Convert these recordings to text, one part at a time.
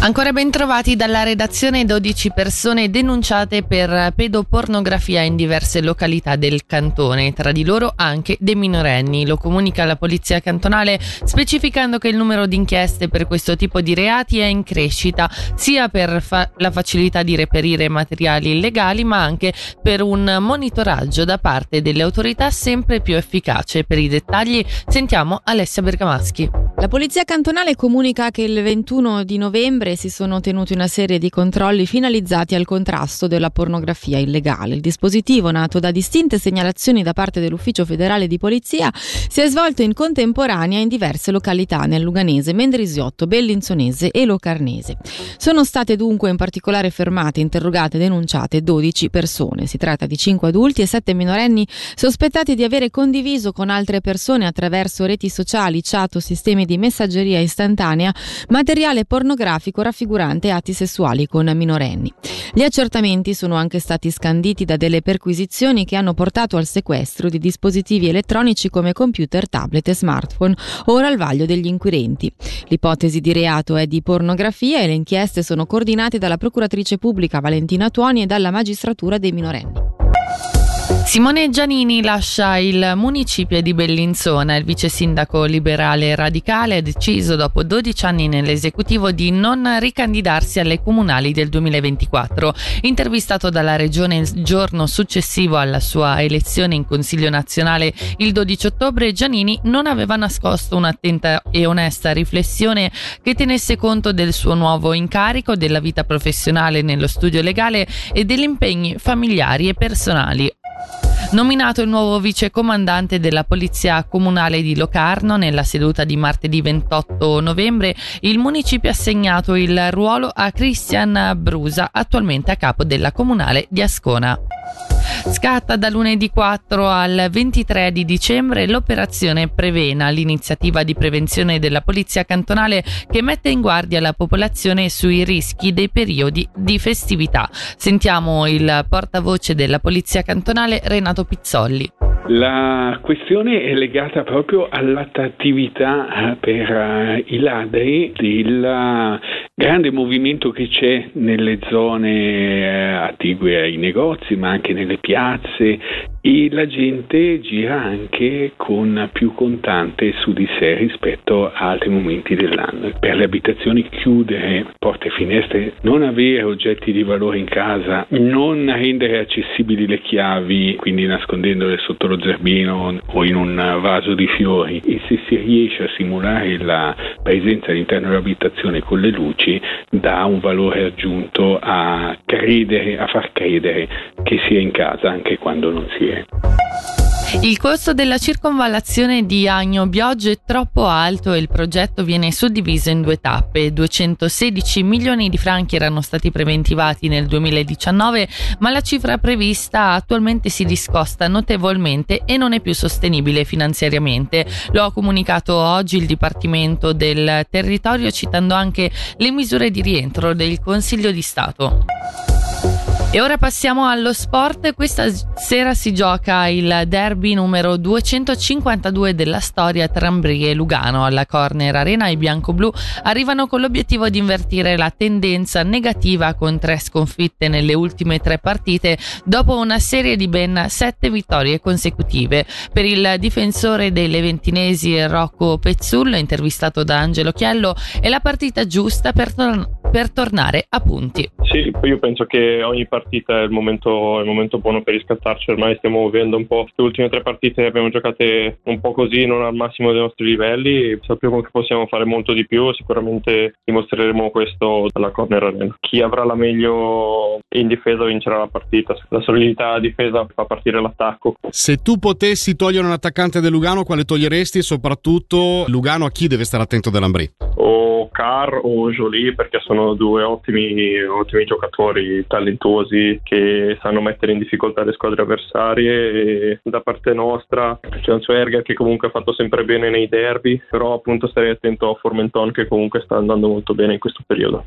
Ancora ben trovati dalla redazione 12 persone denunciate per pedopornografia in diverse località del cantone, tra di loro anche dei minorenni. Lo comunica la polizia cantonale specificando che il numero di inchieste per questo tipo di reati è in crescita, sia per fa- la facilità di reperire materiali illegali, ma anche per un monitoraggio da parte delle autorità sempre più efficace. Per i dettagli sentiamo Alessia Bergamaschi. La polizia cantonale comunica che il 21 di novembre settembre si sono tenuti una serie di controlli finalizzati al contrasto della pornografia illegale. Il dispositivo, nato da distinte segnalazioni da parte dell'Ufficio federale di polizia, si è svolto in contemporanea in diverse località nel Luganese, Mendrisiotto, Bellinzonese e Locarnese. Sono state dunque in particolare fermate, interrogate e denunciate 12 persone. Si tratta di 5 adulti e 7 minorenni sospettati di avere condiviso con altre persone attraverso reti sociali, chat o sistemi di messaggeria istantanea materiale pornografico traffico raffigurante atti sessuali con minorenni. Gli accertamenti sono anche stati scanditi da delle perquisizioni che hanno portato al sequestro di dispositivi elettronici come computer, tablet e smartphone, ora al vaglio degli inquirenti. L'ipotesi di reato è di pornografia e le inchieste sono coordinate dalla procuratrice pubblica Valentina Tuoni e dalla magistratura dei minorenni. Simone Giannini lascia il municipio di Bellinzona. Il vice sindaco liberale radicale ha deciso dopo 12 anni nell'esecutivo di non ricandidarsi alle comunali del 2024. Intervistato dalla regione il giorno successivo alla sua elezione in Consiglio nazionale il 12 ottobre, Giannini non aveva nascosto un'attenta e onesta riflessione che tenesse conto del suo nuovo incarico, della vita professionale nello studio legale e degli impegni familiari e personali. Nominato il nuovo vice comandante della Polizia Comunale di Locarno nella seduta di martedì 28 novembre, il municipio ha assegnato il ruolo a Christian Brusa, attualmente a capo della Comunale di Ascona. Scatta da lunedì 4 al 23 di dicembre l'operazione Prevena, l'iniziativa di prevenzione della Polizia Cantonale che mette in guardia la popolazione sui rischi dei periodi di festività. Sentiamo il portavoce della Polizia Cantonale Renato Pizzolli. La questione è legata proprio all'attrattività eh, per eh, i ladri del grande movimento che c'è nelle zone eh, attigue ai negozi, ma anche nelle piazze e la gente gira anche con più contante su di sé rispetto a altri momenti dell'anno. Per le abitazioni chiudere porte e finestre, non avere oggetti di valore in casa, non rendere accessibili le chiavi, quindi nascondendole sotto lo zerbino o in un vaso di fiori e se si riesce a simulare la presenza all'interno dell'abitazione con le luci dà un valore aggiunto a credere, a far credere che si è in casa anche quando non si è. Il costo della circonvallazione di Agno Bioggio è troppo alto e il progetto viene suddiviso in due tappe. 216 milioni di franchi erano stati preventivati nel 2019, ma la cifra prevista attualmente si discosta notevolmente e non è più sostenibile finanziariamente. Lo ha comunicato oggi il Dipartimento del Territorio citando anche le misure di rientro del Consiglio di Stato. E ora passiamo allo sport. Questa sera si gioca il derby numero 252 della storia tra Ambrie e Lugano. Alla Corner Arena i bianco-blu arrivano con l'obiettivo di invertire la tendenza negativa con tre sconfitte nelle ultime tre partite dopo una serie di ben sette vittorie consecutive. Per il difensore dei leventinesi Rocco Pezzullo, intervistato da Angelo Chiello, è la partita giusta per, tor- per tornare a punti. Sì, io penso che ogni partita è il momento, è il momento buono per riscattarci, ormai stiamo vivendo un po' le ultime tre partite le abbiamo giocate un po' così, non al massimo dei nostri livelli, sappiamo che possiamo fare molto di più, sicuramente dimostreremo questo alla Corner Arena. Chi avrà la meglio in difesa vincerà la partita, la solidità a difesa fa partire l'attacco. Se tu potessi togliere un attaccante del Lugano, quale toglieresti e soprattutto Lugano a chi deve stare attento dell'Ambrì? O Carr o Jolie perché sono due ottimi, ottimi giocatori talentuosi che sanno mettere in difficoltà le squadre avversarie e da parte nostra c'è un Sverger che comunque ha fatto sempre bene nei derby però appunto starei attento a Formenton che comunque sta andando molto bene in questo periodo.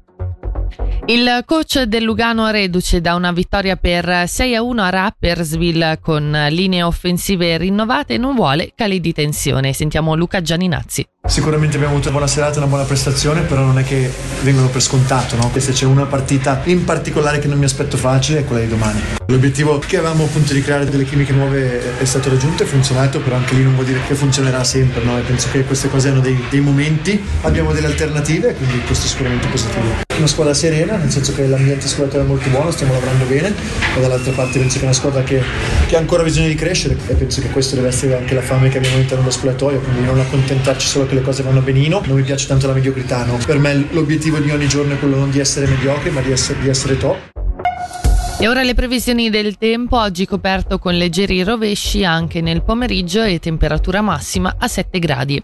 Il coach del Lugano reduce da una vittoria per 6 a 1 a Rappersville con linee offensive rinnovate non vuole cali di tensione. Sentiamo Luca Gianinazzi. Sicuramente abbiamo avuto una buona serata, una buona prestazione, però non è che vengono per scontato, no? Se c'è una partita in particolare che non mi aspetto facile è quella di domani. L'obiettivo che avevamo appunto di creare delle chimiche nuove è stato raggiunto, è funzionato, però anche lì non vuol dire che funzionerà sempre, no? E penso che queste cose hanno dei, dei momenti, abbiamo delle alternative, quindi questo è sicuramente positivo. Una squadra serena, nel senso che l'ambiente squadra è molto buono, stiamo lavorando bene, e dall'altra parte penso che è una squadra che, che ha ancora bisogno di crescere e penso che questo deve essere anche la fame che abbiamo all'interno dello spogliatoio, quindi non accontentarci solo che le cose vanno benino. Non mi piace tanto la mediocrità, no? Per me l'obiettivo di ogni giorno è quello non di essere mediocre, ma di essere, di essere top. E ora le previsioni del tempo, oggi coperto con leggeri rovesci anche nel pomeriggio e temperatura massima a 7 gradi.